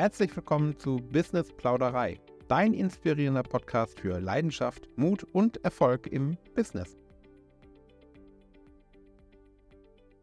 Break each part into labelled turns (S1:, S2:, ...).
S1: Herzlich willkommen zu Business Plauderei, dein inspirierender Podcast für Leidenschaft, Mut und Erfolg im Business.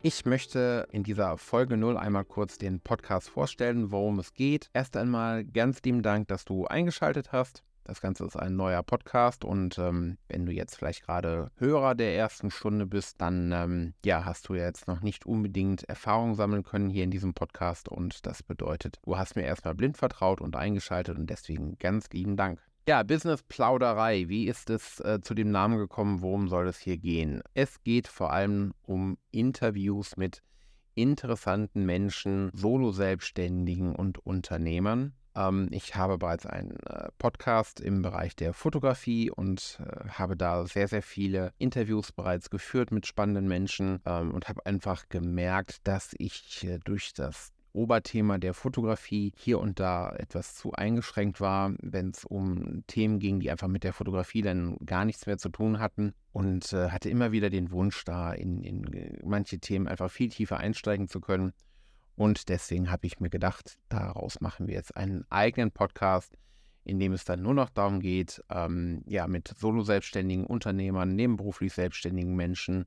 S1: Ich möchte in dieser Folge 0 einmal kurz den Podcast vorstellen, worum es geht. Erst einmal ganz lieben Dank, dass du eingeschaltet hast. Das Ganze ist ein neuer Podcast und ähm, wenn du jetzt vielleicht gerade Hörer der ersten Stunde bist, dann ähm, ja, hast du jetzt noch nicht unbedingt Erfahrung sammeln können hier in diesem Podcast und das bedeutet, du hast mir erstmal blind vertraut und eingeschaltet und deswegen ganz lieben Dank. Ja, Business Plauderei. Wie ist es äh, zu dem Namen gekommen? Worum soll es hier gehen? Es geht vor allem um Interviews mit interessanten Menschen, Solo-Selbstständigen und Unternehmern. Ähm, ich habe bereits einen äh, Podcast im Bereich der Fotografie und äh, habe da sehr, sehr viele Interviews bereits geführt mit spannenden Menschen ähm, und habe einfach gemerkt, dass ich äh, durch das Oberthema der Fotografie hier und da etwas zu eingeschränkt war, wenn es um Themen ging, die einfach mit der Fotografie dann gar nichts mehr zu tun hatten. Und hatte immer wieder den Wunsch da in, in manche Themen einfach viel tiefer einsteigen zu können und deswegen habe ich mir gedacht, daraus machen wir jetzt einen eigenen Podcast, in dem es dann nur noch darum geht, ähm, ja, mit solo-selbstständigen Unternehmern, nebenberuflich selbstständigen Menschen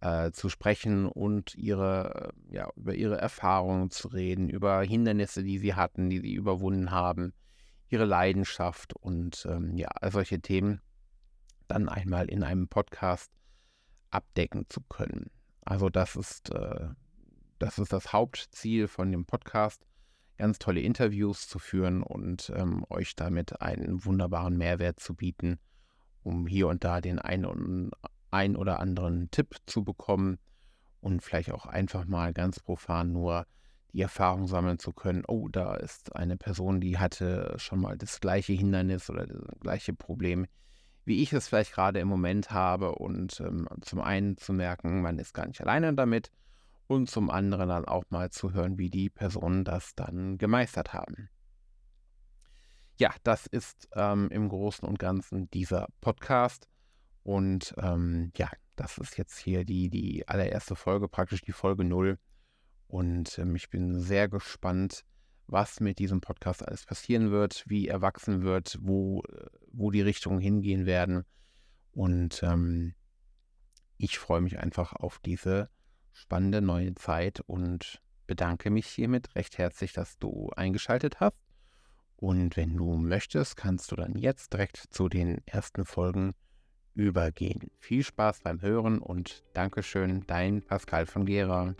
S1: äh, zu sprechen und ihre, ja, über ihre Erfahrungen zu reden, über Hindernisse, die sie hatten, die sie überwunden haben, ihre Leidenschaft und ähm, ja, solche Themen dann einmal in einem Podcast abdecken zu können. Also das ist äh, das ist das Hauptziel von dem Podcast, ganz tolle Interviews zu führen und ähm, euch damit einen wunderbaren Mehrwert zu bieten, um hier und da den einen, ein oder anderen Tipp zu bekommen und vielleicht auch einfach mal ganz profan nur die Erfahrung sammeln zu können, oh, da ist eine Person, die hatte schon mal das gleiche Hindernis oder das gleiche Problem, wie ich es vielleicht gerade im Moment habe und ähm, zum einen zu merken, man ist gar nicht alleine damit und zum anderen dann auch mal zu hören, wie die Personen das dann gemeistert haben. Ja, das ist ähm, im Großen und Ganzen dieser Podcast. Und ähm, ja, das ist jetzt hier die, die allererste Folge, praktisch die Folge 0. Und ähm, ich bin sehr gespannt, was mit diesem Podcast alles passieren wird, wie er wachsen wird, wo, wo die Richtungen hingehen werden. Und ähm, ich freue mich einfach auf diese spannende neue Zeit und bedanke mich hiermit recht herzlich, dass du eingeschaltet hast. Und wenn du möchtest, kannst du dann jetzt direkt zu den ersten Folgen übergehen. Viel Spaß beim Hören und Dankeschön, dein Pascal von Gera.